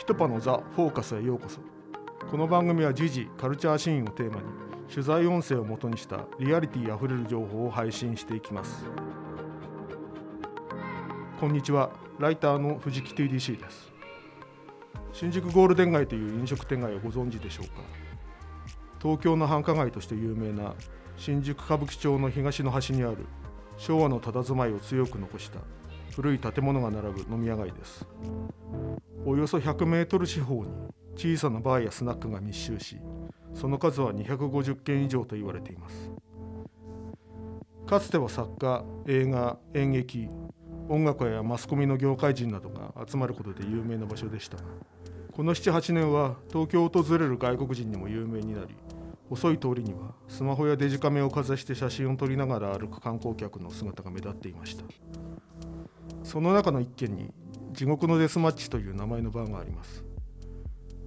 ピトパのザ・フォーカスへようこそ。この番組は時事カルチャーシーンをテーマに取材音声をもとにしたリアリティあふれる情報を配信していきます。こんにちは。ライターの藤木 TDC です。新宿ゴールデン街という飲食店街をご存知でしょうか。東京の繁華街として有名な新宿歌舞伎町の東の端にある昭和の佇まいを強く残した古い建物が並ぶ飲み屋街です。およそ100メートル四方に小さなバーやスナックが密集しその数は250件以上と言われています。かつては作家映画演劇音楽やマスコミの業界人などが集まることで有名な場所でした。がこの78年は東京を訪れる外国人にも有名になり細い通りにはスマホやデジカメをかざして写真を撮りながら歩く観光客の姿が目立っていました。その中の一軒に地獄のデスマッチという名前のバーがあります。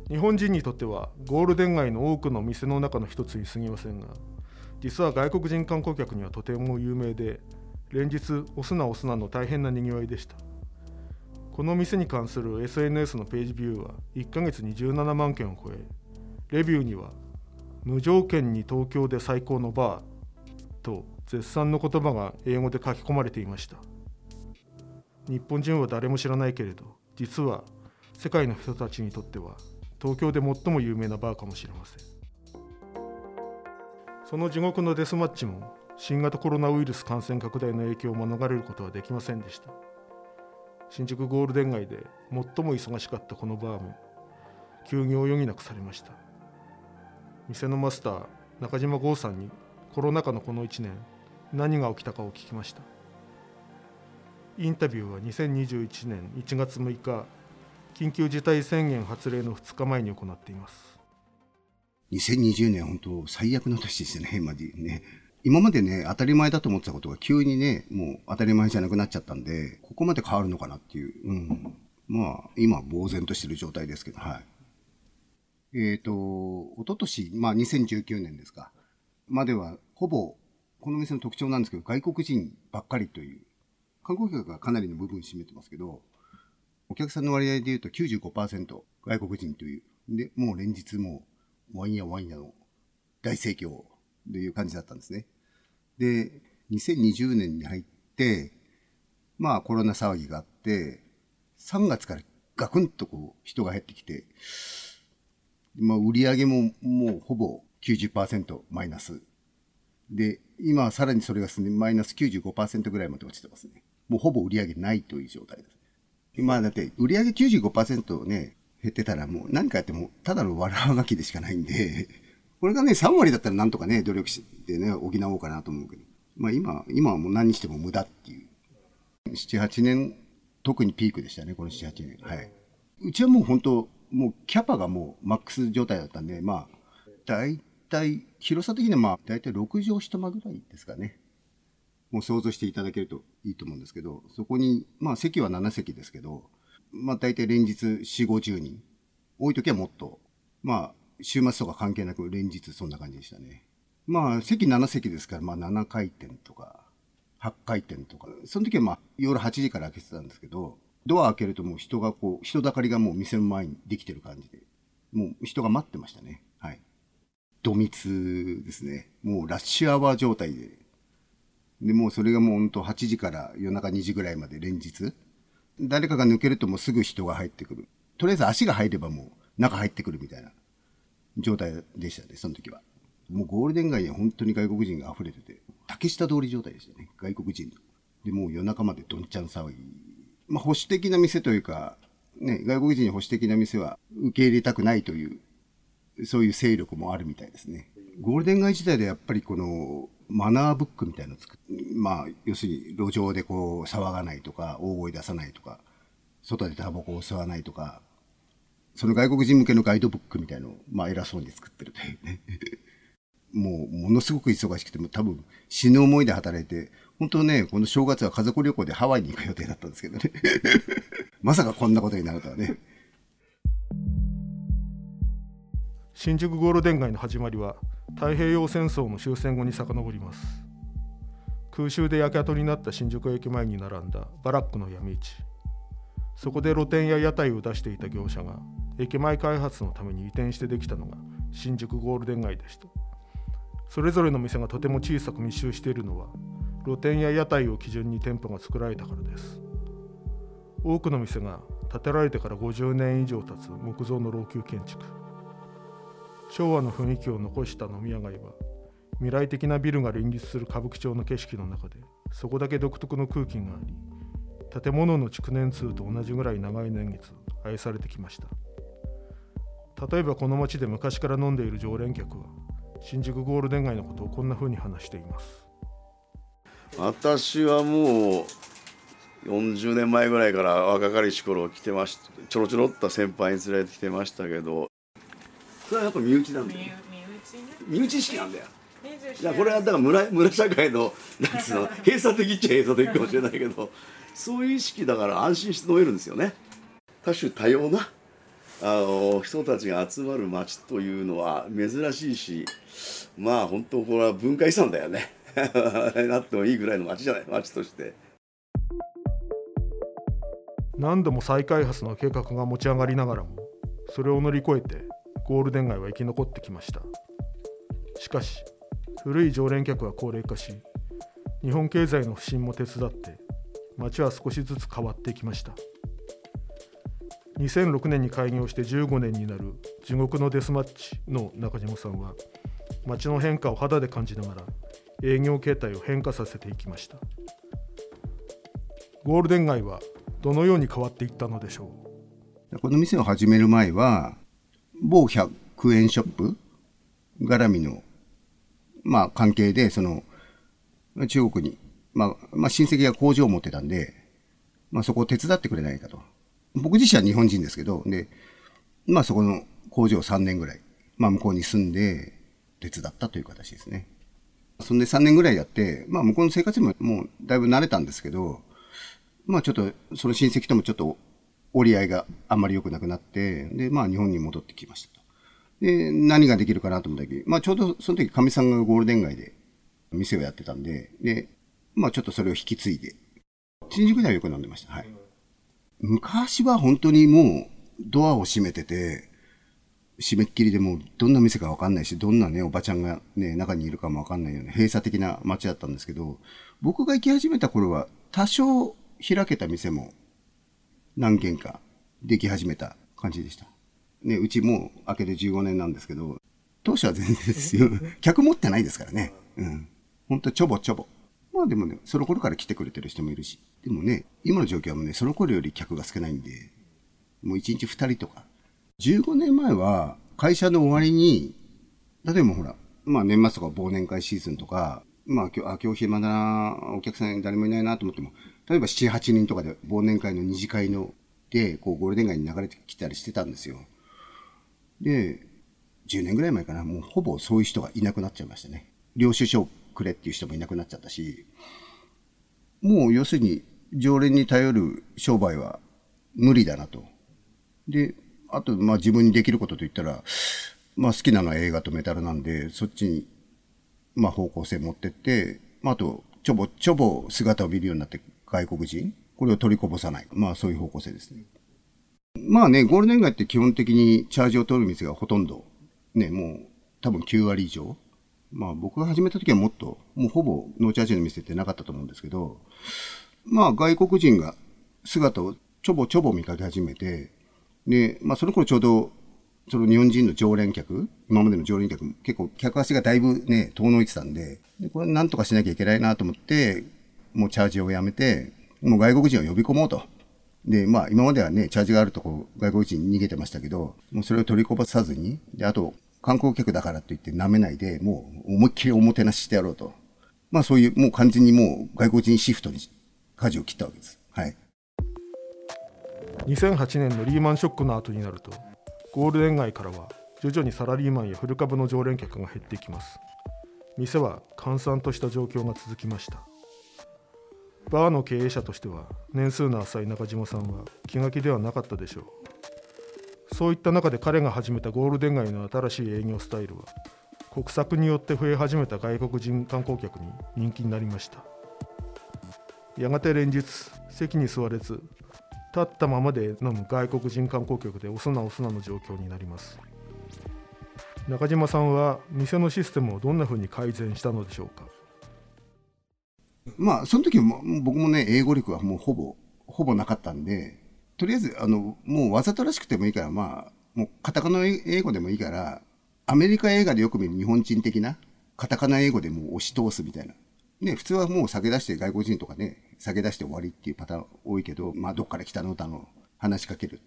日本人にとってはゴールデン街の多くの店の中の一つに過ぎませんが実は外国人観光客にはとても有名で連日押すな押すなの大変なにぎわいでした。この店に関する SNS のページビューは1ヶ月に17万件を超えレビューには無条件に東京で最高のバーと絶賛の言葉が英語で書き込まれていました。日本人は誰も知らないけれど実は世界の人たちにとっては東京で最も有名なバーかもしれません。その地獄のデスマッチも新型コロナウイルス感染拡大の影響を免れることはできませんでした。新宿ゴールデン街で最も忙しかったこのバーも休業を余儀なくされました。店のマスター中島剛さんにコロナ禍のこの1年何が起きたかを聞きました。インタビューは2021年1月6日緊急事態宣言発令の2日前に行っています2020年本当最悪の年ですね、マジね。今までね、当たり前だと思ってたことが急にね、もう当たり前じゃなくなっちゃったんで、ここまで変わるのかなっていう。うん。まあ、今、呆然としてる状態ですけど、はい。えっ、ー、と、一昨年、まあ2019年ですか。までは、ほぼ、この店の特徴なんですけど、外国人ばっかりという。観光客がかなりの部分占めてますけど、お客さんの割合で言うと95%外国人という。で、もう連日もう、ワインやワインやの大盛況という感じだったんですね。で、2020年に入って、まあコロナ騒ぎがあって、3月からガクンとこう人が減ってきて、まあ売り上げももうほぼ90%マイナス。で、今はさらにそれがすね、マイナス95%ぐらいまで落ちてますね。もうほぼ売り上げないという状態です。まあだって売り上げ95%ね、減ってたらもう何かやってもただの悪あがきでしかないんで、これがね、3割だったらなんとかね、努力してね、補おうかなと思うけど。まあ今、今はもう何にしても無駄っていう。7、8年、特にピークでしたね、この7、8年。はい。うちはもう本当、もうキャパがもうマックス状態だったんで、まあ、大体、広さ的にはまあ、大体6畳一間ぐらいですかね。もう想像していただけるといいと思うんですけど、そこに、まあ席は7席ですけど、まあ大体連日4、50人。多い時はもっと。まあ週末とか関係なく連日そんな感じでしたね。まあ、席7席ですから、まあ7回転とか、8回転とか、その時はまあ夜8時から開けてたんですけど、ドア開けるともう人がこう、人だかりがもう店の前にできてる感じで、もう人が待ってましたね。はい。土密ですね。もうラッシュアワー状態で。で、もうそれがもうほんと8時から夜中2時ぐらいまで連日。誰かが抜けるともうすぐ人が入ってくる。とりあえず足が入ればもう中入ってくるみたいな。状態でしたね、その時は。もうゴールデン街には本当に外国人が溢れてて、竹下通り状態でしたね、外国人で、もう夜中までどんちゃん騒ぎ。まあ保守的な店というか、ね、外国人に保守的な店は受け入れたくないという、そういう勢力もあるみたいですね。ゴールデン街時代でやっぱりこのマナーブックみたいなのを作って、まあ、要するに路上でこう騒がないとか、大声出さないとか、外でタバコを吸わないとか、その外国人向けのガイドブックみたいのを、まあ偉そうに作ってるというね。もう、ものすごく忙しくて、も多分死ぬ思いで働いて、本当ね、この正月は家族旅行でハワイに行く予定だったんですけどね。まさかこんなことになるとはね。新宿ゴールデン街の始まりは太平洋戦争の終戦後に遡ります。空襲で焼け跡になった新宿駅前に並んだバラックの闇市。そこで露店や屋台を出していた業者が駅前開発のために移転してできたのが新宿ゴールデン街でした。それぞれの店がとても小さく密集しているのは露店や屋台を基準に店舗が作られたからです。多くの店が建てられてから50年以上経つ木造の老朽建築。昭和の雰囲気を残した飲み屋街は未来的なビルが林立する歌舞伎町の景色の中でそこだけ独特の空気があり建物の築年数と同じぐらい長い年月愛されてきました。例えばこの町で昔から飲んでいる常連客は新宿ゴールデン街のことをこんな風に話しています。私はもう40年前ぐらいから若かりし頃来てましたちょろちょろっと先輩に連れてきてましたけどそれはやっぱ身内なんだよ。身内意識なんだよ。いやこれはだから村村社会のなんつうの 閉鎖的っちゃ閉鎖的かもしれないけどそういう意識だから安心して飲めるんですよね。多種多様なあの人たちが集まる街というのは珍しいしまあ本当これは文化遺産だよね。なってもいいぐらいの街じゃない？街として。何度も再開発の計画が持ち上がりながらもそれを乗り越えてゴールデン街は生き残ってきました。しかし古い常連客は高齢化し日本経済の不振も手伝って街は少しずつ変わっていきました。2006年に開業して15年になる地獄のデスマッチの中島さんは街の変化を肌で感じながら営業形態を変化させていきました。ゴールデン街はどのように変わっていったのでしょう？この店を始める前は某100円ショップ絡みのまあ関係でその中国に、まあ、まあ親戚が工場を持ってたんで、まあそこを手伝ってくれないかと。僕自身は日本人ですけど、で、まあそこの工場3年ぐらい、まあ向こうに住んで手伝ったという形ですね。そんで3年ぐらいやって、まあ向こうの生活にももうだいぶ慣れたんですけど、まあちょっとその親戚ともちょっと折り合いがあんまり良くなくなって、で、まあ日本に戻ってきましたと。で、何ができるかなと思った時、まあちょうどその時かみさんがゴールデン街で店をやってたんで、で、まあちょっとそれを引き継いで、新宿ではよく飲んでました。はい。昔は本当にもうドアを閉めてて、締めっきりでもうどんな店かわかんないし、どんなね、おばちゃんがね、中にいるかもわかんないような閉鎖的な街だったんですけど、僕が行き始めた頃は多少開けた店も何軒かでき始めた感じでした。ね、うちもう開けて15年なんですけど、当初は全然ですよ。客持ってないですからね。うん。ほんとちょぼちょぼ。まあでもね、その頃から来てくれてる人もいるし。でもね、今の状況はもうね、その頃より客が少ないんで、もう1日2人とか。15年前は、会社の終わりに、例えばほら、まあ年末とか忘年会シーズンとか、まあ今日、あ、今日暇だな、お客さん誰もいないなと思っても、例えば7、8人とかで忘年会の二次会の、で、こうゴールデン街に流れてきたりしてたんですよ。で、10年ぐらい前かな、もうほぼそういう人がいなくなっちゃいましたね。領収書くれっていう人もいなくなっちゃったし、もう要するに常連に頼る商売は無理だなと。で、あと、まあ自分にできることと言ったら、まあ好きなのは映画とメタルなんで、そっちに、まあ方向性持ってって、まああと、ちょぼちょぼ姿を見るようになって外国人、これを取りこぼさない。まあそういう方向性ですね。まあね、ゴールデン街って基本的にチャージを取る店がほとんど、ね、もう多分9割以上。まあ僕が始めた時はもっと、もうほぼノーチャージの店ってなかったと思うんですけど、まあ外国人が姿をちょぼちょぼ見かけ始めて、で、まあその頃ちょうど、その日本人の常連客、今までの常連客、結構客足がだいぶね、遠のいてたんで、でこれなんとかしなきゃいけないなと思って、もうチャージをやめて、もう外国人を呼び込もうと。で、まあ今まではね、チャージがあるとこ外国人逃げてましたけど、もうそれを取りこぼさずに、で、あと観光客だからといって舐めないで、もう思いっきりおもてなししてやろうと。まあそういう、もう完全にもう外国人シフトに舵を切ったわけです。はい。2008年のリーマンショックの後になると、ゴールデン街からは徐々にサラリーマンや古株の常連客が減っていきます。店は閑散とした状況が続きました。バーの経営者としては年数の浅い中島さんは気が気ではなかったでしょう。そういった中で彼が始めたゴールデン街の新しい営業スタイルは国策によって増え始めた外国人観光客に人気になりました。やがて連日席に座れず立ったままで飲む外国人観光客で押すな押すなの状況になります。中島さんは店のシステムをどんなふうに改善したのでしょうか。まあ、その時も僕もね、英語力はもうほぼ、ほぼなかったんで、とりあえず、あの、もうわざとらしくてもいいから、まあ、もうカタカナ英語でもいいから、アメリカ映画でよく見る日本人的な、カタカナ英語でもう押し通すみたいな。ね、普通はもう酒出して外国人とかね、酒出して終わりっていうパターン多いけど、まあ、どっから来たの？だの、話しかける。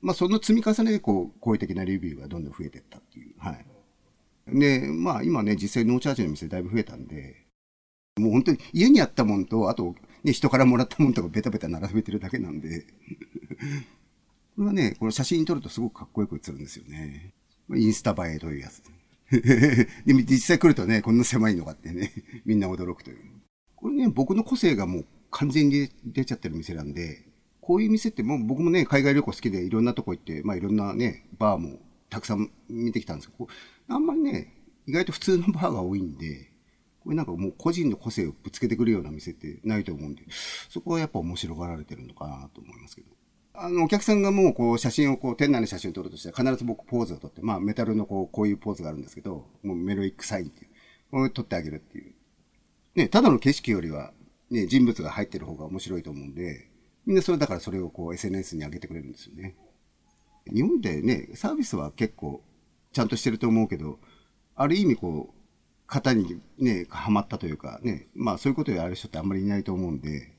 まあ、その積み重ねで、こう、好意的なレビューがどんどん増えていったっていう。はい。で、まあ、今ね、実際ノーチャージの店だいぶ増えたんで、もう本当に家にあったもんと、あと、ね、人からもらったもんとかベタベタ並べてるだけなんで これはね、この写真撮るとすごくかっこよく写るんですよね。インスタ映えというやつ。で、実際来るとね、こんな狭いのかってね、みんな驚くという。これね、僕の個性がもう完全に出ちゃってる店なんで、こういう店ってもう僕もね、海外旅行好きでいろんなとこ行って、まあいろんなね、バーもたくさん見てきたんですけど、あんまりね、意外と普通のバーが多いんで、これなんかもう個人の個性をぶつけてくるような店ってないと思うんで、そこはやっぱ面白がられてるのかなと思いますけど。あの、お客さんがもうこう写真をこう、店内の写真を撮るとしたら必ず僕ポーズを撮って、まあメタルのこう、こういうポーズがあるんですけど、もうメロイックサインっていう、これ撮ってあげるっていう。ね、ただの景色よりは、ね、人物が入ってる方が面白いと思うんで、みんなそれだからそれをこう SNS に上げてくれるんですよね。日本でね、サービスは結構ちゃんとしてると思うけど、ある意味こう、型にね、はまったというかね、まあそういうことをやる人ってあんまりいないと思うんで、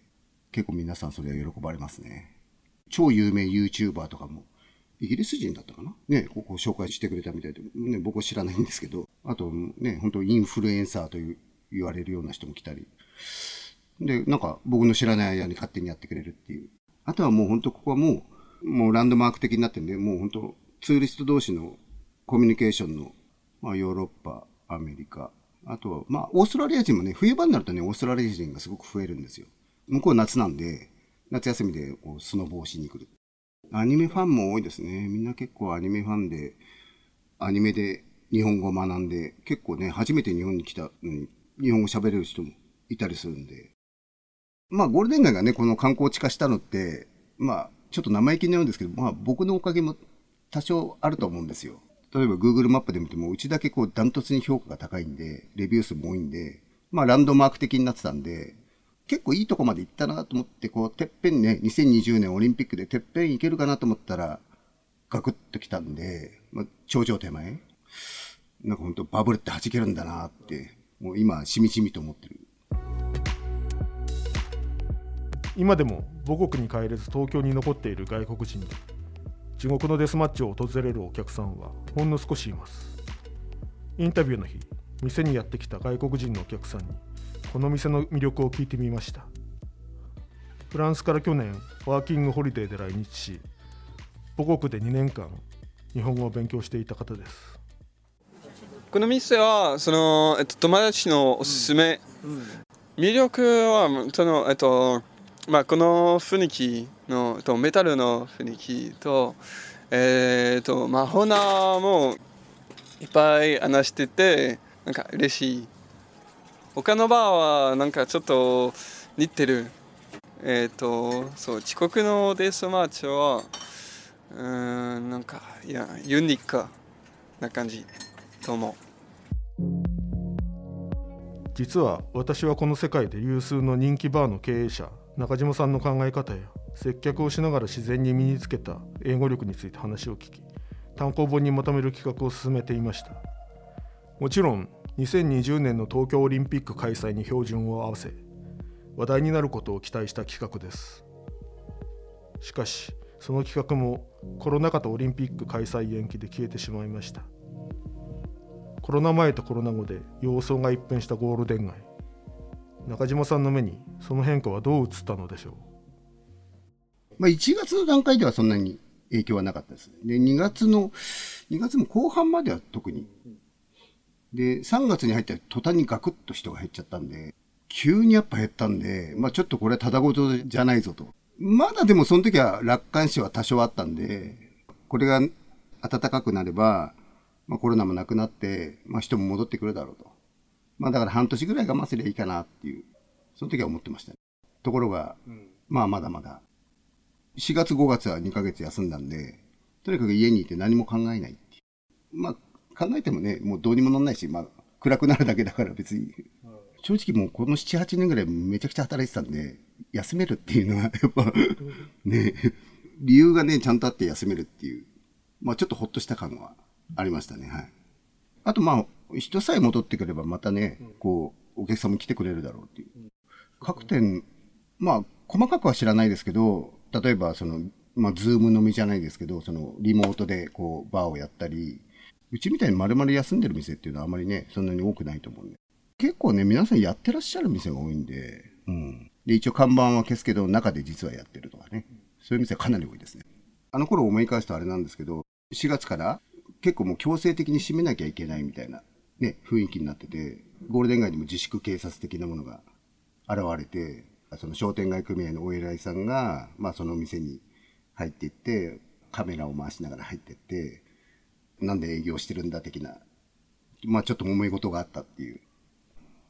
結構皆さんそれは喜ばれますね。超有名 YouTuber とかも、イギリス人だったかな？ね、ここ紹介してくれたみたいで、ね、僕は知らないんですけど、あとね、本当インフルエンサーという言われるような人も来たり、で、なんか僕の知らない間に勝手にやってくれるっていう。あとはもう本当ここはもう、もうランドマーク的になってんで、もう本当ツーリスト同士のコミュニケーションの、まあヨーロッパ、アメリカ、あと、まあオーストラリア人もね、冬場になるとね、オーストラリア人がすごく増えるんですよ。向こう夏なんで、夏休みでこうスノボをしに来る。アニメファンも多いですね。みんな結構アニメファンで、アニメで日本語を学んで、結構ね、初めて日本に来たのに、日本語喋れる人もいたりするんで。まあ、ゴールデン街がね、この観光地化したのって、まあ、ちょっと生意気になるんですけど、まあ、僕のおかげも多少あると思うんですよ。例えば Google マップで見ても、うちだけこう、ダントツに評価が高いんで、レビュー数も多いんで、まあ、ランドマーク的になってたんで、結構いいとこまで行ったなと思って、こう、てっぺんね、2020年オリンピックでてっぺん行けるかなと思ったら、ガクッと来たんで、まあ、頂上手前なんか本当バブルって弾けるんだなって、もう今、しみしみと思ってる。今でも母国に帰れず東京に残っている外国人地獄のデスマッチを訪れるお客さんはほんの少しいます。インタビューの日店にやってきた外国人のお客さんにこの店の魅力を聞いてみました。フランスから去年ワーキングホリデーで来日し母国で2年間日本語を勉強していた方です。この店はその、えっと、友達のおすすめ、うんうん、魅力はその、えっとまあ、この雰囲気の、と、メタルの雰囲気と,、えー、っとまあ、ホナーもいっぱい話しててなんか嬉しい他のバーはなんかちょっと似てる。えっ、ー、と、そう、遅刻のデスマーチは、うん、なんか、いや、ユニークな感じと思う。実は私はこの世界で有数の人気バーの経営者中島さんの考え方や接客をしながら自然に身につけた英語力について話を聞き単行本にまとめる企画を進めていました。もちろん2020年の東京オリンピック開催に標準を合わせ話題になることを期待した企画です。しかしその企画もコロナ禍とオリンピック開催延期で消えてしまいました。コロナ前とコロナ後で様相が一変したゴールデン街。中島さんの目にその変化はどう映ったのでしょう？まあ、1月の段階ではそんなに影響はなかったです。で、2月の、2月も後半までは特にで、3月に入ったら途端にガクッと人が減っちゃったんで、急にやっぱ減ったんで、まあちょっとこれはただごとじゃないぞと。まだでもその時は楽観視は多少あったんで、これが暖かくなれば、まあコロナもなくなって、まあ人も戻ってくるだろうと。まあだから半年ぐらい我慢すればいいかなっていう、その時は思ってました、ね。ところが、まあまだまだ、4月5月は2ヶ月休んだんで、とにかく家にいて何も考えない。まあ、考えてもね、もうどうにもなんないし、まあ、暗くなるだけだから別に。正直もうこの7、8年ぐらいめちゃくちゃ働いてたんで、休めるっていうのはやっぱ、ね、理由がね、ちゃんとあって休めるっていう、まあちょっとほっとした感はありましたね、はい。あとまあ、人さえ戻ってくればまたね、こう、お客さんも来てくれるだろうっていう。各店、まあ、細かくは知らないですけど、例えばその、まあ、ズーム飲みじゃないですけど、その、リモートでこう、バーをやったり、うちみたいに丸々休んでる店っていうのはあまりね、そんなに多くないと思うんで。結構ね、皆さんやってらっしゃる店が多いんで、うん。で、一応看板は消すけど、中で実はやってるとかね。そういう店はかなり多いですね。あの頃思い返すとあれなんですけど、4月から結構もう強制的に閉めなきゃいけないみたいな、ね、雰囲気になってて、ゴールデン街にも自粛警察的なものが現れて、その商店街組合のお偉いさんが、まあその店に入っていって、カメラを回しながら入っていって、なんで営業してるんだ的な、まあちょっと揉め事があったっていう。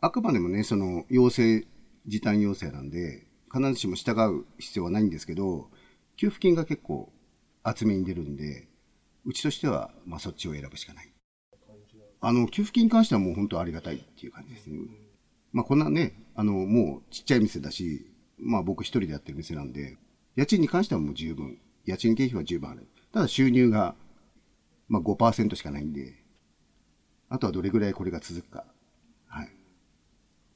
あくまでもね、その要請、時短要請なんで、必ずしも従う必要はないんですけど、給付金が結構厚めに出るんで、うちとしては、まあそっちを選ぶしかない。あの、給付金に関してはもう本当ありがたいっていう感じですね。まあこんなね、あの、もうちっちゃい店だし、まあ僕一人でやってる店なんで、家賃に関してはもう十分。家賃経費は十分ある。ただ収入が、まあ5%しかないんで、あとはどれぐらいこれが続くか。はい。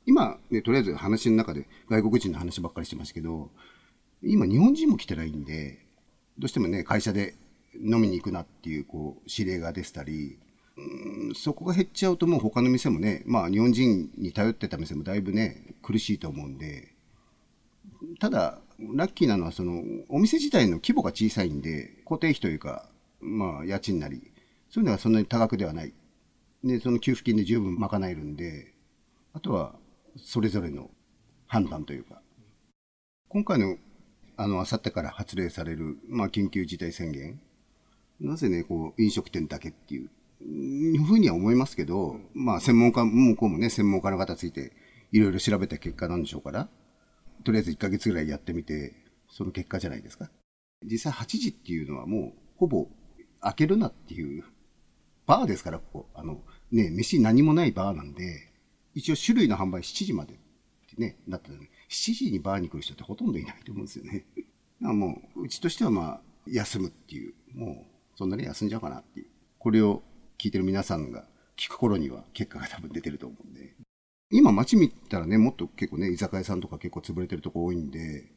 今、ね、とりあえず話の中で外国人の話ばっかりしてますけど、今日本人も来てないんで、どうしてもね、会社で飲みに行くなっていう、こう、指令が出てたり、そこが減っちゃうともう他の店もね、まあ日本人に頼ってた店もだいぶね、苦しいと思うんで、ただ、ラッキーなのはその、お店自体の規模が小さいんで、固定費というか、まあ家賃なり、そういうのはそんなに多額ではない。で、その給付金で十分賄えるんで、あとはそれぞれの判断というか、今回の、あの、あさってから発令される、まあ、緊急事態宣言、なぜね、こう、飲食店だけって、いう。ふうには思いますけど、まあ、専門家、向こうもね、専門家の方ついて、いろいろ調べた結果なんでしょうから、とりあえず1ヶ月ぐらいやってみて、その結果じゃないですか。実際8時っていうのはもう、ほぼ、開けるなっていう、バーですから、ここ。あの、ね、飯何もないバーなんで、一応種類の販売7時までってね、なったのに、7時にバーに来る人ってほとんどいないと思うんですよね。だからもう、うちとしてはまあ、休むっていう、もう、そんなに休んじゃうかなっていう。これを聞いてる皆さんが聞く頃には結果が多分出てると思うんで。今街見たらね、もっと結構ね、居酒屋さんとか結構潰れてるとこ多いんで、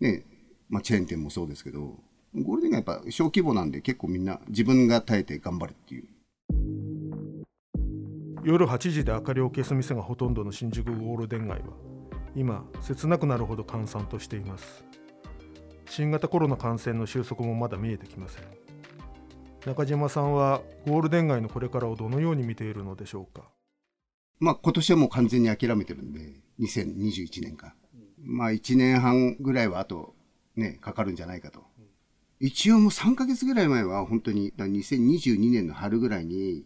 ね、まあチェーン店もそうですけど、ゴールデンがやっぱ小規模なんで結構みんな自分が耐えて頑張るっていう。夜8時で明かりを消す店がほとんどの新宿ゴールデン街は今切なくなるほど閑散としています。新型コロナ感染の収束もまだ見えてきません。中島さんはゴールデン街のこれからをどのように見ているのでしょうか？まあ今年はもう完全に諦めてるんで2021年かまあ1年半ぐらいはあとねかかるんじゃないかと一応もう3ヶ月ぐらい前は本当に2022年の春ぐらいに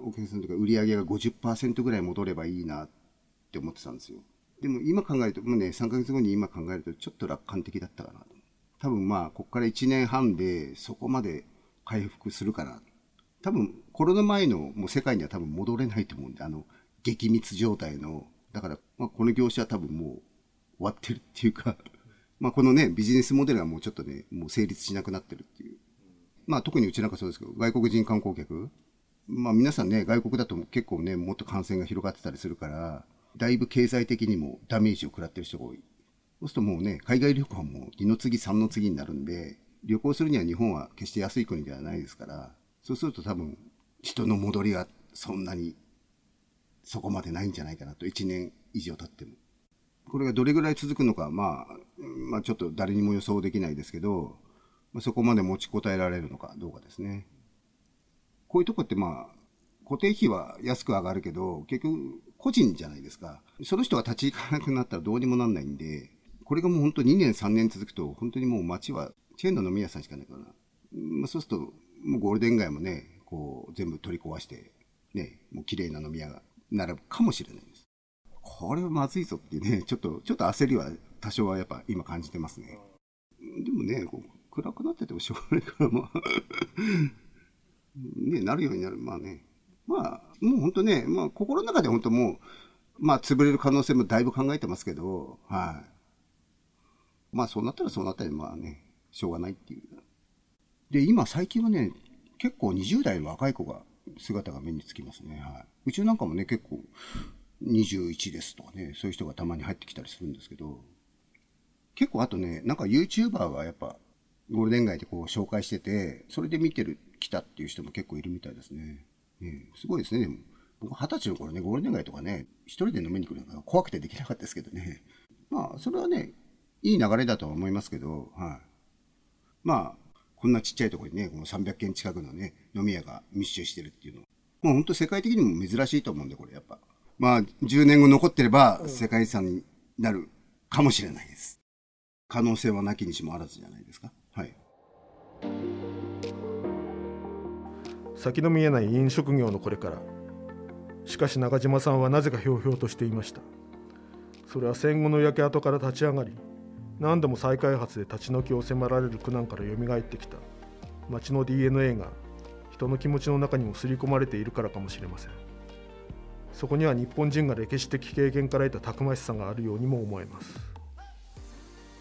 お客さんとか売り上げが50%ぐらい戻ればいいなって思ってたんですよ。でも今考えると、もうね、3ヶ月後に今考えるとちょっと楽観的だったかなと。多分まあ、ここから1年半でそこまで回復するかな。多分コロナ前のもう世界には多分戻れないと思うんで、あの、激密状態の、だから、まあ、この業種は多分もう終わってるっていうか まあこのね、ビジネスモデルがもうちょっとね、もう成立しなくなってるっていう。まあ特にうちなんかそうですけど、外国人観光客、まあ皆さんね、外国だと結構ね、もっと感染が広がってたりするから、だいぶ経済的にもダメージを食らってる人が多い。そうするともうね、海外旅行も2の次3の次になるんで、旅行するには日本は決して安い国ではないですから、そうすると多分人の戻りがそんなにそこまでないんじゃないかなと、1年以上経っても。これがどれぐらい続くのか、まあ、まあちょっと誰にも予想できないですけど、まあ、そこまで持ちこたえられるのかどうかですね。こういうとこってまあ、固定費は安く上がるけど、結局個人じゃないですか。その人が立ち行かなくなったらどうにもなんないんで、これがもう本当2年3年続くと、本当にもう街はチェーンの飲み屋さんしかないから、まあ、そうすると、もうゴールデン街もね、こう全部取り壊して、ね、もう綺麗な飲み屋が並ぶかもしれないです。これはまずいぞっていうね、ちょっと、ちょっと焦りは多少はやっぱ今感じてますね。でもね、こう暗くなっててもしょうがないから、まあ ね、なるようになる、まあね。まあ、もう本当ね、まあ心の中で本当もう、まあ潰れる可能性もだいぶ考えてますけど、はい。まあそうなったらそうなったら、まあね、しょうがないっていう。で、今最近はね、結構20代の若い子が、姿が目につきますね。はい。うちなんかもね、結構21ですとかね、そういう人がたまに入ってきたりするんですけど、結構あとね、なんか YouTuber がやっぱゴールデン街でこう紹介してて、それで見てる、来たっていう人も結構いるみたいですね。ねすごいですね、でも。僕二十歳の頃ね、ゴールデン街とかね、一人で飲みに来るのが怖くてできなかったですけどね。まあ、それはね、いい流れだとは思いますけど、はい。まあ、こんなちっちゃいところにね、この300軒近くのね、飲み屋が密集してるっていうの。まあ本当世界的にも珍しいと思うんで、これやっぱ。まあ、10年後残ってれば世界遺産になるかもしれないです。可能性はなきにしもあらずじゃないですか。はい。先の見えない飲食業のこれからしかし中島さんはなぜかひょうひょうとしていましたそれは戦後の焼け跡から立ち上がり何度も再開発で立ち退きを迫られる苦難からよみがえってきた。町の DNA が人の気持ちの中にも刷り込まれているからかもしれません。そこには日本人が歴史的経験から得たたくましさがあるようにも思えます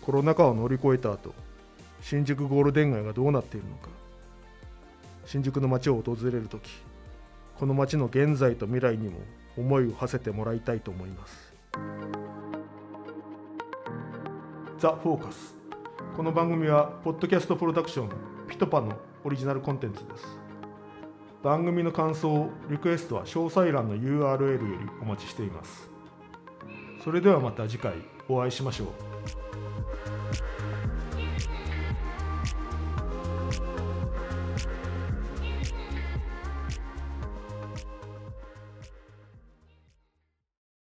コロナ禍を乗り越えた後新宿ゴールデン街がどうなっているのか新宿の街を訪れる時この街の現在と未来にも思いを馳せてもらいたいと思いますザ・フォーカス。この番組はポッドキャストプロダクションピトパのオリジナルコンテンツです。番組の感想リクエストは詳細欄の URL よりお待ちしています。それではまた次回お会いしましょう。